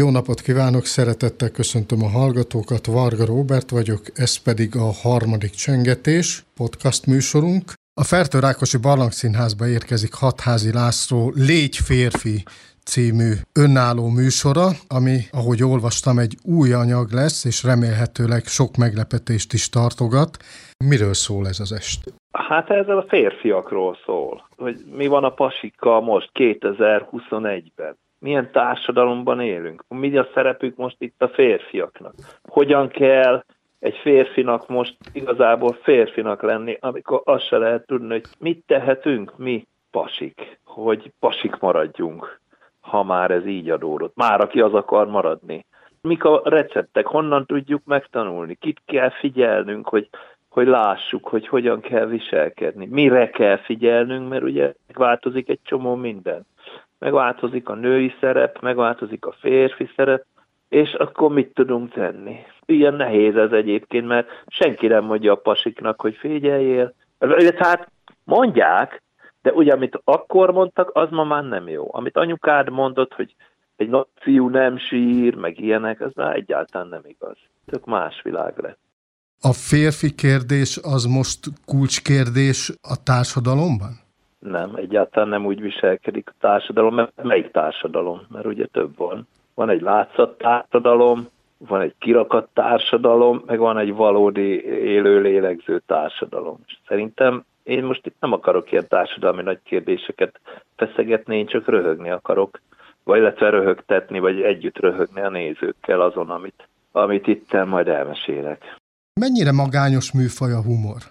Jó napot kívánok, szeretettel köszöntöm a hallgatókat, Varga Róbert vagyok, ez pedig a harmadik csengetés podcast műsorunk. A Fertő Rákosi Barlangszínházba érkezik Hatházi László Légy férfi című önálló műsora, ami, ahogy olvastam, egy új anyag lesz, és remélhetőleg sok meglepetést is tartogat. Miről szól ez az est? Hát ezzel a férfiakról szól, hogy mi van a pasikkal most 2021-ben milyen társadalomban élünk, mi a szerepük most itt a férfiaknak, hogyan kell egy férfinak most igazából férfinak lenni, amikor azt se lehet tudni, hogy mit tehetünk mi pasik, hogy pasik maradjunk, ha már ez így adódott. Már aki az akar maradni. Mik a receptek, honnan tudjuk megtanulni, kit kell figyelnünk, hogy, hogy lássuk, hogy hogyan kell viselkedni, mire kell figyelnünk, mert ugye változik egy csomó minden megváltozik a női szerep, megváltozik a férfi szerep, és akkor mit tudunk tenni? Ilyen nehéz ez egyébként, mert senki nem mondja a pasiknak, hogy figyeljél. Tehát mondják, de ugye, amit akkor mondtak, az ma már nem jó. Amit anyukád mondott, hogy egy nagy fiú nem sír, meg ilyenek, az már egyáltalán nem igaz. Tök más világ lett. A férfi kérdés az most kulcskérdés a társadalomban? Nem, egyáltalán nem úgy viselkedik a társadalom, mert melyik társadalom? Mert ugye több van. Van egy látszat társadalom, van egy kirakat társadalom, meg van egy valódi élő lélegző társadalom. És szerintem én most itt nem akarok ilyen társadalmi nagy kérdéseket feszegetni, én csak röhögni akarok, vagy illetve röhögtetni, vagy együtt röhögni a nézőkkel azon, amit, amit itt majd elmesélek. Mennyire magányos műfaj a humor?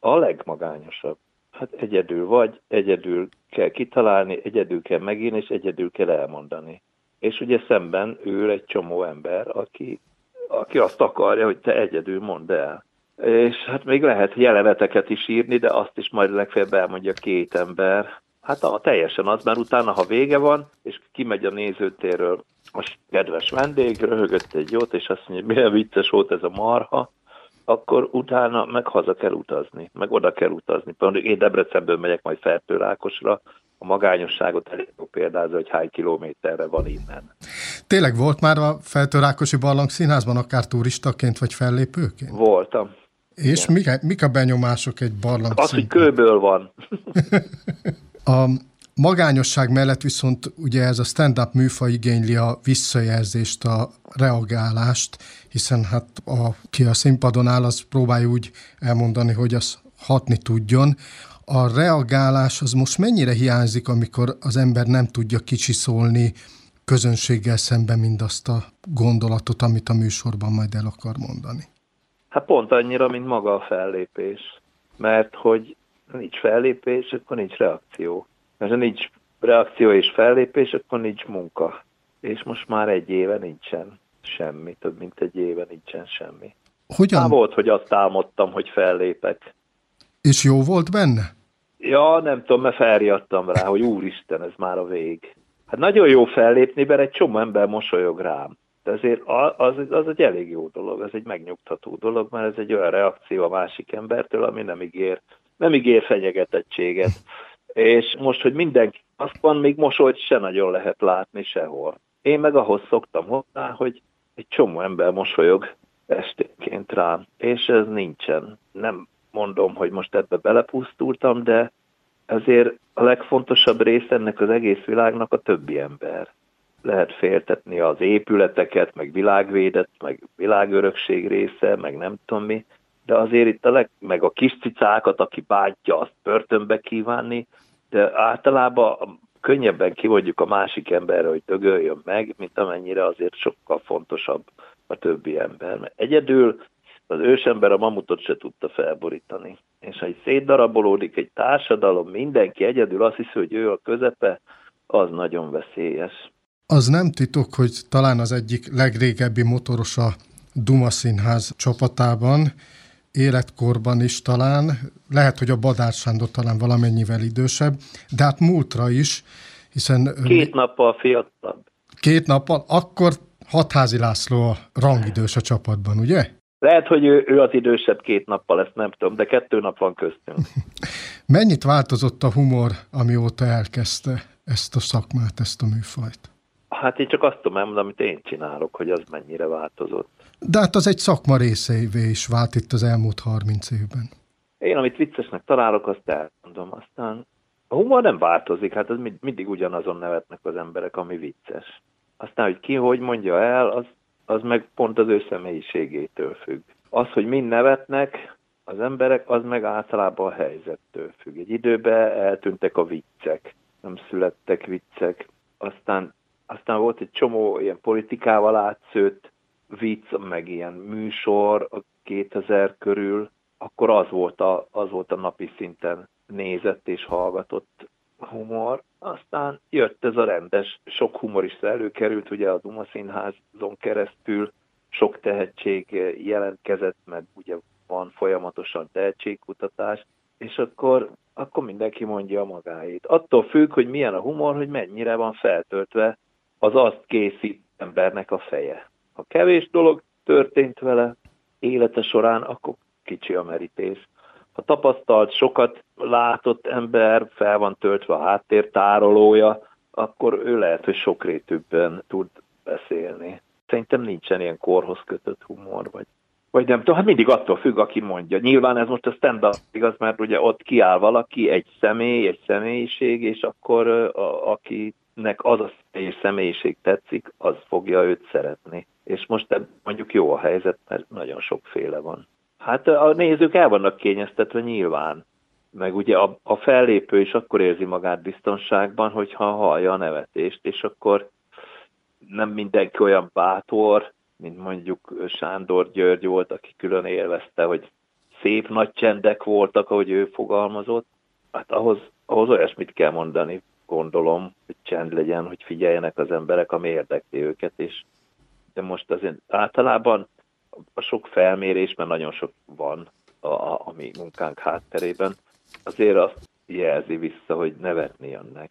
A legmagányosabb. Hát egyedül vagy, egyedül kell kitalálni, egyedül kell megírni, és egyedül kell elmondani. És ugye szemben ül egy csomó ember, aki, aki azt akarja, hogy te egyedül mondd el. És hát még lehet jeleneteket is írni, de azt is majd legfeljebb elmondja két ember. Hát a, teljesen az, mert utána, ha vége van, és kimegy a nézőtérről a kedves vendég, röhögött egy jót, és azt mondja, milyen vicces volt ez a marha, akkor utána meg haza kell utazni, meg oda kell utazni. Például én Debrecenből megyek majd Fertőrákosra, a magányosságot elég jó példázza, hogy hány kilométerre van innen. Tényleg volt már a Feltőrákosi Barlang Színházban, akár turistaként vagy fellépőként? Voltam. És mik, mik a benyomások egy barlang Az, hogy kőből van. a magányosság mellett viszont ugye ez a stand-up műfaj igényli a visszajelzést, a reagálást, hiszen hát a, ki a színpadon áll, az próbálja úgy elmondani, hogy az hatni tudjon. A reagálás az most mennyire hiányzik, amikor az ember nem tudja kicsiszolni közönséggel szemben mindazt a gondolatot, amit a műsorban majd el akar mondani? Hát pont annyira, mint maga a fellépés. Mert hogy nincs fellépés, akkor nincs reakció. Mert ha nincs reakció és fellépés, akkor nincs munka. És most már egy éve nincsen semmi, több mint egy éve nincsen semmi. Hogyan? Már volt, hogy azt álmodtam, hogy fellépek. És jó volt benne? Ja, nem tudom, mert felriadtam rá, hogy úristen, ez már a vég. Hát nagyon jó fellépni, mert egy csomó ember mosolyog rám. De azért az, az egy elég jó dolog, ez egy megnyugtató dolog, mert ez egy olyan reakció a másik embertől, ami nem ígér, nem ígér fenyegetettséget. És most, hogy mindenki azt van, még mosolyt se nagyon lehet látni sehol. Én meg ahhoz szoktam hozzá, hogy egy csomó ember mosolyog esténként rám, és ez nincsen. Nem mondom, hogy most ebbe belepusztultam, de ezért a legfontosabb része ennek az egész világnak a többi ember. Lehet féltetni az épületeket, meg világvédet, meg világörökség része, meg nem tudom mi, de azért itt a leg, meg a kis cicákat, aki bátyja, azt börtönbe kívánni, de általában könnyebben kivonjuk a másik emberre, hogy dögöljön meg, mint amennyire azért sokkal fontosabb a többi ember. Mert egyedül az ősember a mamutot se tudta felborítani. És ha egy szétdarabolódik egy társadalom, mindenki egyedül azt hiszi, hogy ő a közepe, az nagyon veszélyes. Az nem titok, hogy talán az egyik legrégebbi motoros a Duma Színház csapatában, életkorban is talán, lehet, hogy a Badár Sándor talán valamennyivel idősebb, de hát múltra is, hiszen... Két nappal fiatalabb. Két nappal, akkor Hatházi László a rangidős a csapatban, ugye? Lehet, hogy ő, ő az idősebb két nappal, ezt nem tudom, de kettő nap van köztünk. Mennyit változott a humor, amióta elkezdte ezt a szakmát, ezt a műfajt? Hát én csak azt tudom elmondani, amit én csinálok, hogy az mennyire változott. De hát az egy szakma részeivé is vált itt az elmúlt 30 évben. Én, amit viccesnek találok, azt elmondom. Aztán a humor nem változik, hát az mindig ugyanazon nevetnek az emberek, ami vicces. Aztán, hogy ki hogy mondja el, az, az meg pont az ő személyiségétől függ. Az, hogy mind nevetnek az emberek, az meg általában a helyzettől függ. Egy időben eltűntek a viccek, nem születtek viccek. Aztán, aztán volt egy csomó ilyen politikával átszőtt vicc, meg ilyen műsor a 2000 körül, akkor az volt a, az volt a napi szinten nézett és hallgatott humor. Aztán jött ez a rendes, sok humorista előkerült, ugye a Duma Színházon keresztül, sok tehetség jelentkezett, meg ugye van folyamatosan tehetségkutatás, és akkor, akkor mindenki mondja magáét. Attól függ, hogy milyen a humor, hogy mennyire van feltöltve az azt készít embernek a feje. Ha kevés dolog történt vele élete során, akkor kicsi a merítés. Ha tapasztalt, sokat látott ember, fel van töltve a háttértárolója, akkor ő lehet, hogy sokrétűbben tud beszélni. Szerintem nincsen ilyen korhoz kötött humor, vagy, vagy nem tudom, hát mindig attól függ, aki mondja. Nyilván ez most a stand-up igaz, mert ugye ott kiáll valaki, egy személy, egy személyiség, és akkor a, akinek az a személyiség tetszik, az fogja őt szeretni. És most mondjuk jó a helyzet, mert nagyon sokféle van. Hát a nézők el vannak kényeztetve nyilván. Meg ugye a, a fellépő is akkor érzi magát biztonságban, hogyha hallja a nevetést, és akkor nem mindenki olyan bátor, mint mondjuk Sándor György volt, aki külön élvezte, hogy szép nagy csendek voltak, ahogy ő fogalmazott. Hát ahhoz, ahhoz olyasmit kell mondani, gondolom, hogy csend legyen, hogy figyeljenek az emberek, ami érdekli őket, és de most azért általában a sok felmérés, mert nagyon sok van a, a, a mi munkánk hátterében, azért azt jelzi vissza, hogy nevetni jönnek.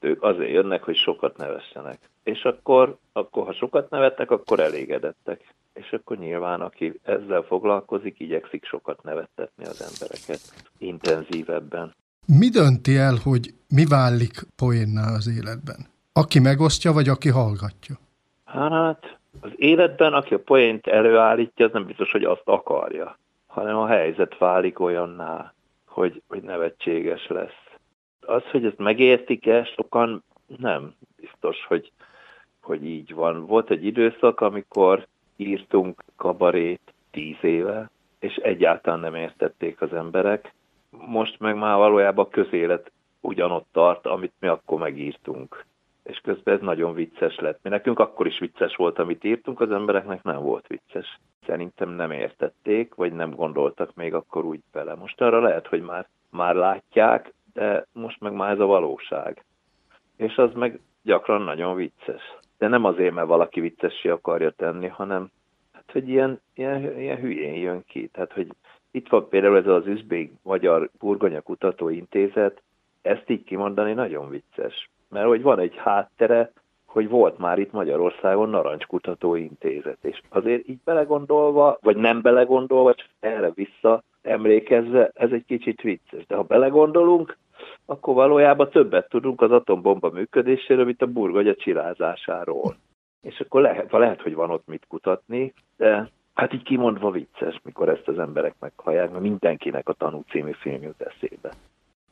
Ők azért jönnek, hogy sokat nevessenek. És akkor, akkor ha sokat nevetnek, akkor elégedettek. És akkor nyilván, aki ezzel foglalkozik, igyekszik sokat nevettetni az embereket intenzívebben. Mi dönti el, hogy mi válik poénná az életben? Aki megosztja, vagy aki hallgatja? Hát, az életben, aki a poént előállítja, az nem biztos, hogy azt akarja, hanem a helyzet válik olyanná, hogy, hogy nevetséges lesz. Az, hogy ezt megértik-e, sokan nem biztos, hogy, hogy így van. Volt egy időszak, amikor írtunk kabarét tíz éve, és egyáltalán nem értették az emberek. Most meg már valójában a közélet ugyanott tart, amit mi akkor megírtunk és közben ez nagyon vicces lett. Mi nekünk akkor is vicces volt, amit írtunk, az embereknek nem volt vicces. Szerintem nem értették, vagy nem gondoltak még akkor úgy bele. Most arra lehet, hogy már, már látják, de most meg már ez a valóság. És az meg gyakran nagyon vicces. De nem azért, mert valaki viccessé akarja tenni, hanem hát, hogy ilyen, ilyen, ilyen hülyén jön ki. Tehát, hogy itt van például ez az üzbék Magyar Burgonya Kutatóintézet, ezt így kimondani nagyon vicces mert hogy van egy háttere, hogy volt már itt Magyarországon Narancskutató Intézet, és azért így belegondolva, vagy nem belegondolva, csak erre vissza emlékezve, ez egy kicsit vicces. De ha belegondolunk, akkor valójában többet tudunk az atombomba működéséről, mint a burgagya csirázásáról. És akkor lehet, lehet, hogy van ott mit kutatni, de hát így kimondva vicces, mikor ezt az emberek meghallják, mert mindenkinek a Tanú című film jut eszébe.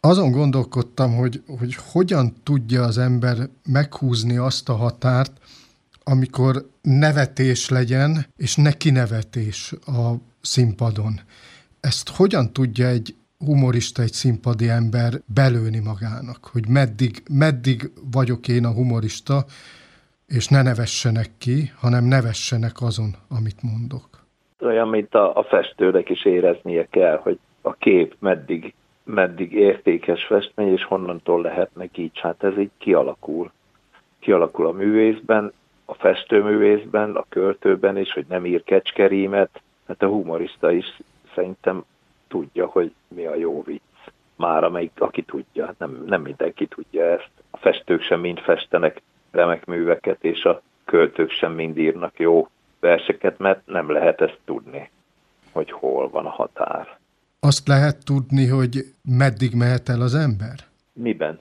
Azon gondolkodtam, hogy, hogy hogyan tudja az ember meghúzni azt a határt, amikor nevetés legyen, és ne kinevetés a színpadon. Ezt hogyan tudja egy humorista, egy színpadi ember belőni magának, hogy meddig, meddig vagyok én a humorista, és ne nevessenek ki, hanem nevessenek azon, amit mondok. Olyan, mint a, a festőnek is éreznie kell, hogy a kép meddig meddig értékes festmény, és honnantól lehetnek így. Hát ez így kialakul. Kialakul a művészben, a festőművészben, a költőben is, hogy nem ír kecskerímet. Hát a humorista is szerintem tudja, hogy mi a jó vicc. Már amelyik, aki tudja, hát nem, nem mindenki tudja ezt. A festők sem mind festenek remek műveket, és a költők sem mind írnak jó verseket, mert nem lehet ezt tudni, hogy hol van a határ. Azt lehet tudni, hogy meddig mehet el az ember? Miben?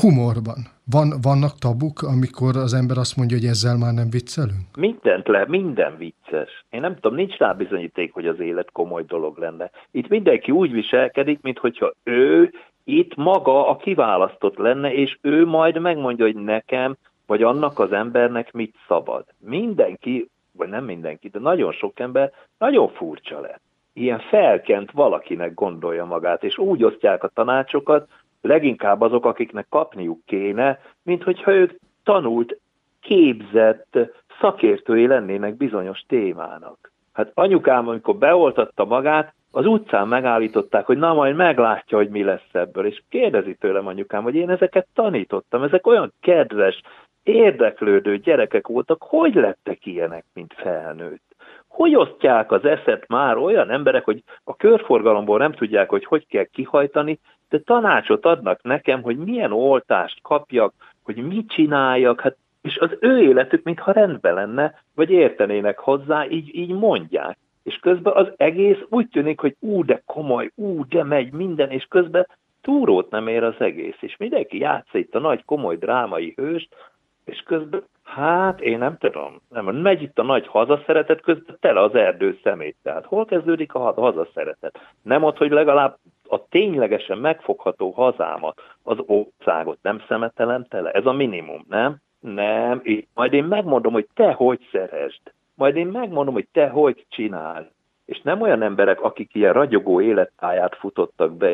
humorban. Van, vannak tabuk, amikor az ember azt mondja, hogy ezzel már nem viccelünk? Mindent le, minden vicces. Én nem tudom, nincs rá bizonyíték, hogy az élet komoly dolog lenne. Itt mindenki úgy viselkedik, mintha ő itt maga a kiválasztott lenne, és ő majd megmondja, hogy nekem, vagy annak az embernek mit szabad. Mindenki, vagy nem mindenki, de nagyon sok ember nagyon furcsa lett. Ilyen felkent valakinek gondolja magát, és úgy osztják a tanácsokat, leginkább azok, akiknek kapniuk kéne, mint hogyha ők tanult, képzett szakértői lennének bizonyos témának. Hát anyukám, amikor beoltatta magát, az utcán megállították, hogy na majd meglátja, hogy mi lesz ebből, és kérdezi tőlem anyukám, hogy én ezeket tanítottam, ezek olyan kedves, érdeklődő gyerekek voltak, hogy lettek ilyenek, mint felnőtt? Hogy osztják az eszet már olyan emberek, hogy a körforgalomból nem tudják, hogy hogy kell kihajtani, de tanácsot adnak nekem, hogy milyen oltást kapjak, hogy mit csináljak, hát, és az ő életük, mintha rendben lenne, vagy értenének hozzá, így, így mondják. És közben az egész úgy tűnik, hogy ú, de komoly, ú, de megy minden, és közben túrót nem ér az egész. És mindenki játsza itt a nagy komoly drámai hőst, és közben, hát én nem tudom, nem, megy itt a nagy hazaszeretet, közben tele az erdő szemét. Tehát hol kezdődik a hazaszeretet? Nem ott, hogy legalább a ténylegesen megfogható hazámat, az országot nem szemetelem tele? Ez a minimum, nem? Nem, így, majd én megmondom, hogy te hogy szeresd. Majd én megmondom, hogy te hogy csinál. És nem olyan emberek, akik ilyen ragyogó élettáját futottak be,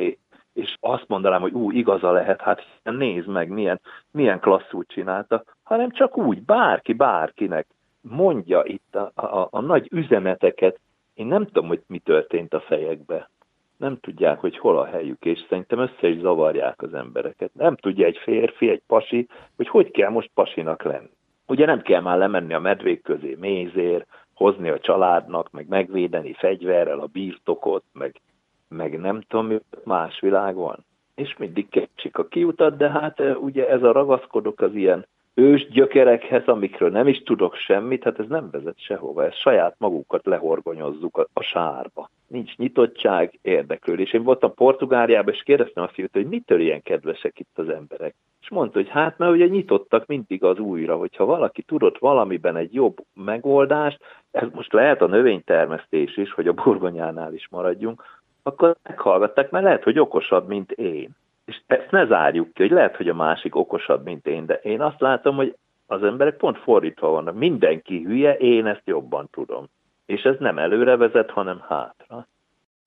és azt mondanám, hogy ú, igaza lehet, hát nézd meg, milyen, milyen klasszul csinálta, hanem csak úgy, bárki, bárkinek mondja itt a, a, a nagy üzeneteket. Én nem tudom, hogy mi történt a fejekbe nem tudják, hogy hol a helyük, és szerintem össze is zavarják az embereket. Nem tudja egy férfi, egy pasi, hogy hogy kell most pasinak lenni. Ugye nem kell már lemenni a medvék közé mézér, hozni a családnak, meg megvédeni fegyverrel a birtokot, meg, meg nem tudom, más világ van. És mindig kecsik a kiutat, de hát ugye ez a ragaszkodok az ilyen ős gyökerekhez, amikről nem is tudok semmit, hát ez nem vezet sehova, ez saját magukat lehorgonyozzuk a, a sárba. Nincs nyitottság, érdeklődés. Én voltam Portugáliában, és kérdeztem a fiút, hogy mitől ilyen kedvesek itt az emberek. És mondta, hogy hát, mert ugye nyitottak mindig az újra, hogyha valaki tudott valamiben egy jobb megoldást, ez most lehet a növénytermesztés is, hogy a burgonyánál is maradjunk, akkor meghallgatták, mert lehet, hogy okosabb, mint én és ezt ne zárjuk ki, hogy lehet, hogy a másik okosabb, mint én, de én azt látom, hogy az emberek pont fordítva vannak. Mindenki hülye, én ezt jobban tudom. És ez nem előre vezet, hanem hátra.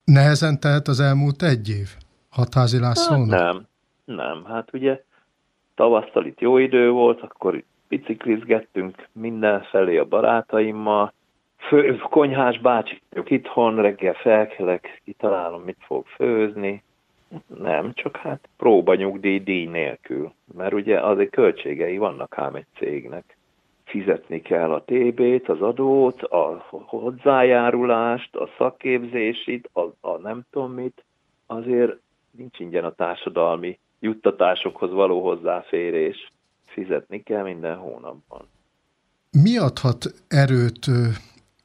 Nehezen tehet az elmúlt egy év? Hatházi Lászlónak? Hát nem, nem. Hát ugye tavasztal itt jó idő volt, akkor biciklizgettünk mindenfelé a barátaimmal, Fő, konyhás bácsi itthon, reggel felkelek, kitalálom, mit fog főzni, nem, csak hát próbanyugdíj díj nélkül, mert ugye azért költségei vannak ám egy cégnek. Fizetni kell a TB-t, az adót, a hozzájárulást, a szakképzésit, a, a nem tudom mit, azért nincs ingyen a társadalmi juttatásokhoz való hozzáférés. Fizetni kell minden hónapban. Mi adhat erőt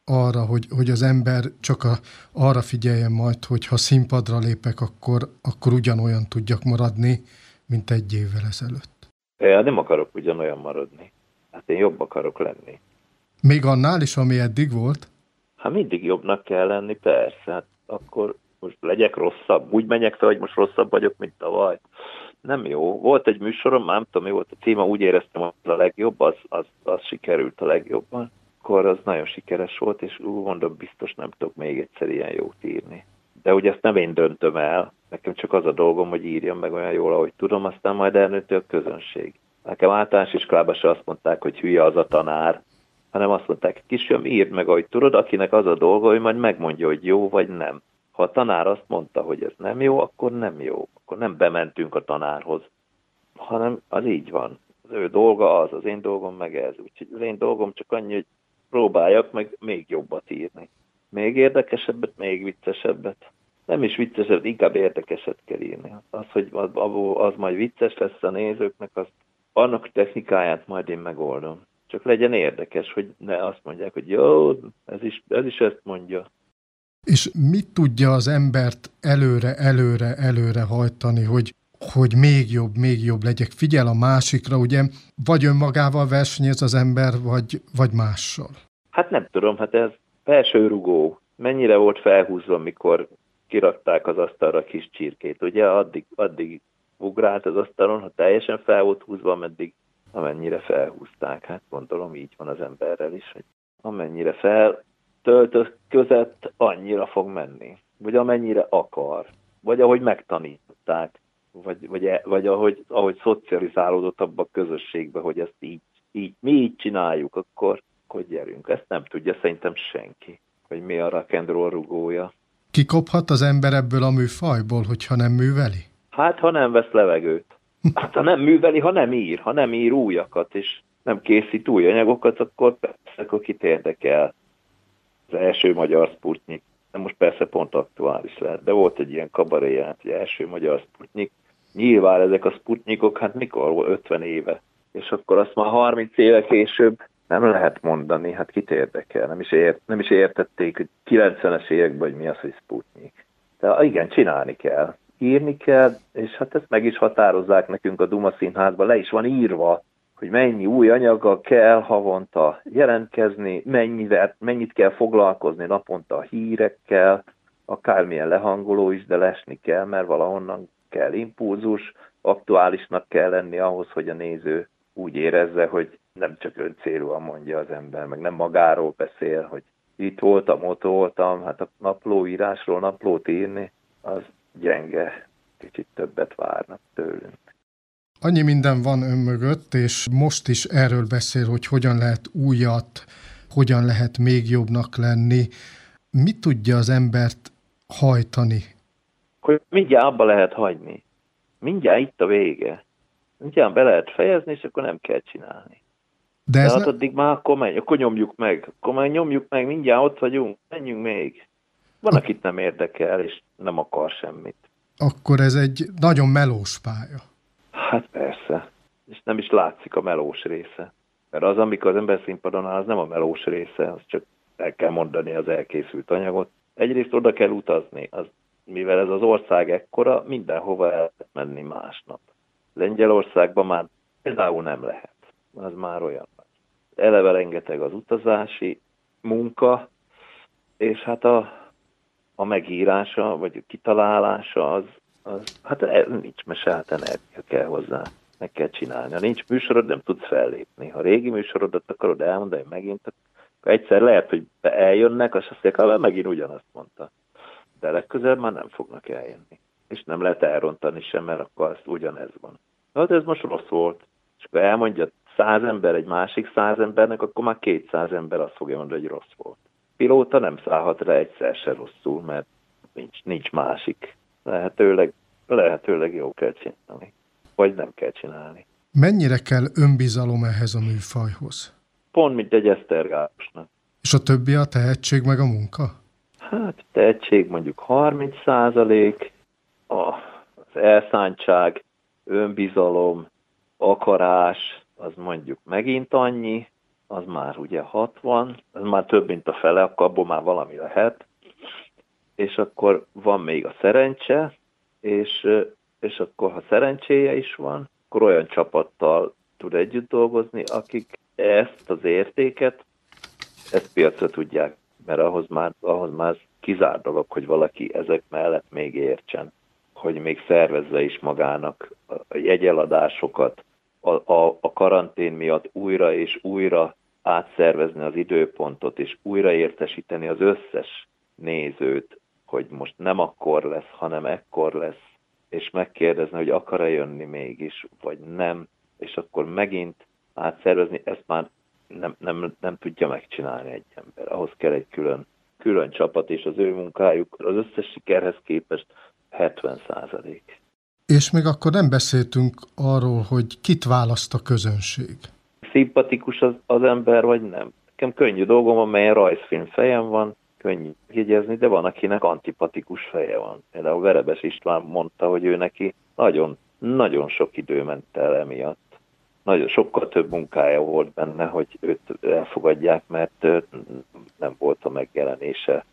arra, hogy, hogy az ember csak a, arra figyeljen majd, hogy ha színpadra lépek, akkor, akkor ugyanolyan tudjak maradni, mint egy évvel ezelőtt. Én nem akarok ugyanolyan maradni. Hát én jobb akarok lenni. Még annál is, ami eddig volt? Hát mindig jobbnak kell lenni, persze. Hát akkor most legyek rosszabb. Úgy menjek fel, hogy most rosszabb vagyok, mint tavaly. Nem jó. Volt egy műsorom, nem tudom, mi volt a téma, úgy éreztem, hogy a legjobb, az, az, az sikerült a legjobban akkor az nagyon sikeres volt, és úgy mondom, biztos nem tudok még egyszer ilyen jót írni. De ugye ezt nem én döntöm el, nekem csak az a dolgom, hogy írjam meg olyan jól, ahogy tudom, aztán majd elnőttő a közönség. Nekem általános iskolában se azt mondták, hogy hülye az a tanár, hanem azt mondták, kisfiam, írd meg, ahogy tudod, akinek az a dolga, hogy majd megmondja, hogy jó vagy nem. Ha a tanár azt mondta, hogy ez nem jó, akkor nem jó. Akkor nem bementünk a tanárhoz, hanem az így van. Az ő dolga az, az én dolgom meg ez. Úgyhogy az én dolgom csak annyi, hogy próbáljak meg még jobbat írni. Még érdekesebbet, még viccesebbet. Nem is viccesebbet, inkább érdekeset kell írni. Az, hogy az, az majd vicces lesz a nézőknek, az annak technikáját majd én megoldom. Csak legyen érdekes, hogy ne azt mondják, hogy jó, ez is, ez is ezt mondja. És mit tudja az embert előre, előre, előre hajtani, hogy hogy még jobb, még jobb legyek. Figyel a másikra, ugye, vagy önmagával versenyez az ember, vagy, vagy mással? Hát nem tudom, hát ez belső rugó. Mennyire volt felhúzva, mikor kirakták az asztalra a kis csirkét, ugye? Addig, addig ugrált az asztalon, ha teljesen fel volt húzva, ameddig amennyire felhúzták. Hát gondolom így van az emberrel is, hogy amennyire fel között, annyira fog menni. Vagy amennyire akar. Vagy ahogy megtanították. Vagy, vagy, e, vagy ahogy, ahogy szocializálódott abba a közösségbe, hogy ezt így, így, mi így csináljuk, akkor, hogy gyerünk. Ezt nem tudja szerintem senki, hogy mi a rock and roll rugója. Kikophat az ember ebből a műfajból, hogyha nem műveli? Hát, ha nem vesz levegőt. Hát, ha nem műveli, ha nem ír, ha nem ír újakat, és nem készít új anyagokat, akkor persze, akkor kit érdekel az első magyar Sputnik. De most persze pont aktuális lehet, de volt egy ilyen kabaré hát, hogy első magyar Sputnik. Nyilván ezek a Sputnikok, hát mikor volt? 50 éve, és akkor azt már 30 éve később nem lehet mondani, hát kit érdekel, nem is, ért, nem is értették, hogy 90-es években, hogy mi az, hogy Sputnik. De igen, csinálni kell. Írni kell, és hát ezt meg is határozzák nekünk a Duma Színházban, le is van írva, hogy mennyi új anyaggal kell havonta jelentkezni, mennyivel, mennyit kell foglalkozni naponta a hírekkel, akármilyen lehangoló is, de lesni kell, mert valahonnan kell impulzus, aktuálisnak kell lenni ahhoz, hogy a néző úgy érezze, hogy nem csak öncélúan mondja az ember, meg nem magáról beszél, hogy itt voltam, ott voltam, hát a naplóírásról naplót írni, az gyenge, kicsit többet várnak tőlünk. Annyi minden van ön mögött, és most is erről beszél, hogy hogyan lehet újat, hogyan lehet még jobbnak lenni. Mit tudja az embert hajtani? Hogy mindjárt abba lehet hagyni. Mindjárt itt a vége. Mindjárt be lehet fejezni, és akkor nem kell csinálni. De, ez De hát ne... addig már akkor menj, akkor nyomjuk meg. Akkor már nyomjuk meg, mindjárt ott vagyunk, menjünk még. Van, akit nem érdekel, és nem akar semmit. Akkor ez egy nagyon melós pálya. Hát persze. És nem is látszik a melós része. Mert az, amikor az ember színpadon áll, az nem a melós része, az csak el kell mondani az elkészült anyagot. Egyrészt oda kell utazni, az, mivel ez az ország ekkora, mindenhova el lehet menni másnap. Lengyelországban már például nem lehet. Az már olyan. Eleve rengeteg az utazási munka, és hát a a megírása, vagy a kitalálása, az, az hát e, nincs mese, hát energia kell hozzá, meg kell csinálni. Ha nincs műsorod, nem tudsz fellépni. Ha régi műsorodat akarod elmondani megint, akkor egyszer lehet, hogy eljönnek, azt azt mondják, megint ugyanazt mondta. De legközelebb már nem fognak eljönni. És nem lehet elrontani sem, mert akkor az ugyanez van. Hát ez most rossz volt. És akkor elmondja száz ember egy másik száz embernek, akkor már kétszáz ember azt fogja mondani, hogy rossz volt pilóta nem szállhat rá egyszer se rosszul, mert nincs, nincs másik. Lehetőleg, lehetőleg jó kell csinálni, vagy nem kell csinálni. Mennyire kell önbizalom ehhez a műfajhoz? Pont, mint egy esztergálosnak. És a többi a tehetség meg a munka? Hát tehetség mondjuk 30 százalék, az elszántság, önbizalom, akarás, az mondjuk megint annyi, az már ugye 60, az már több, mint a fele, akkor abból már valami lehet. És akkor van még a szerencse, és, és akkor ha szerencséje is van, akkor olyan csapattal tud együtt dolgozni, akik ezt az értéket, ezt piacra tudják, mert ahhoz már, ahhoz már kizár dolog, hogy valaki ezek mellett még értsen, hogy még szervezze is magának a jegyeladásokat, a, a, a karantén miatt újra és újra átszervezni az időpontot, és újraértesíteni az összes nézőt, hogy most nem akkor lesz, hanem ekkor lesz, és megkérdezni, hogy akar-e jönni mégis, vagy nem, és akkor megint átszervezni, ezt már nem, nem, nem tudja megcsinálni egy ember. Ahhoz kell egy külön, külön csapat, és az ő munkájuk az összes sikerhez képest 70 százalék. És még akkor nem beszéltünk arról, hogy kit választ a közönség. Szimpatikus az, az ember, vagy nem. Nekem könnyű dolgom, amelyen rajzfilm fejem van, könnyű jegyezni, de van, akinek antipatikus feje van. Például Verebes István mondta, hogy ő neki nagyon, nagyon sok idő ment el emiatt. Nagyon sokkal több munkája volt benne, hogy őt elfogadják, mert nem volt a megjelenése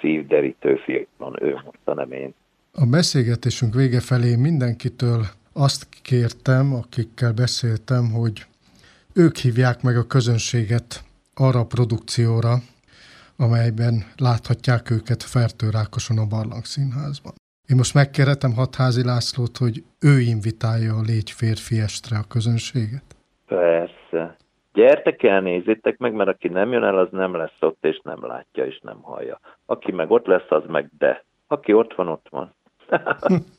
szívderítő filmon, ő mondta, nem én. A beszélgetésünk vége felé mindenkitől azt kértem, akikkel beszéltem, hogy ők hívják meg a közönséget arra a produkcióra, amelyben láthatják őket Fertőrákoson a Barlang Színházban. Én most megkérhetem Hatházi Lászlót, hogy ő invitálja a Légy férfi estre a közönséget? Persze. Gyertek el, nézzétek meg, mert aki nem jön el, az nem lesz ott, és nem látja, és nem hallja. Aki meg ott lesz, az meg de. Aki ott van, ott van.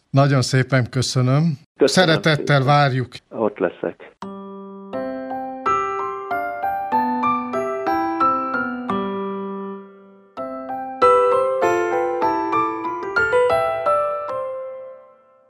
Nagyon szépen köszönöm. köszönöm Szeretettel szépen. várjuk. Ott leszek.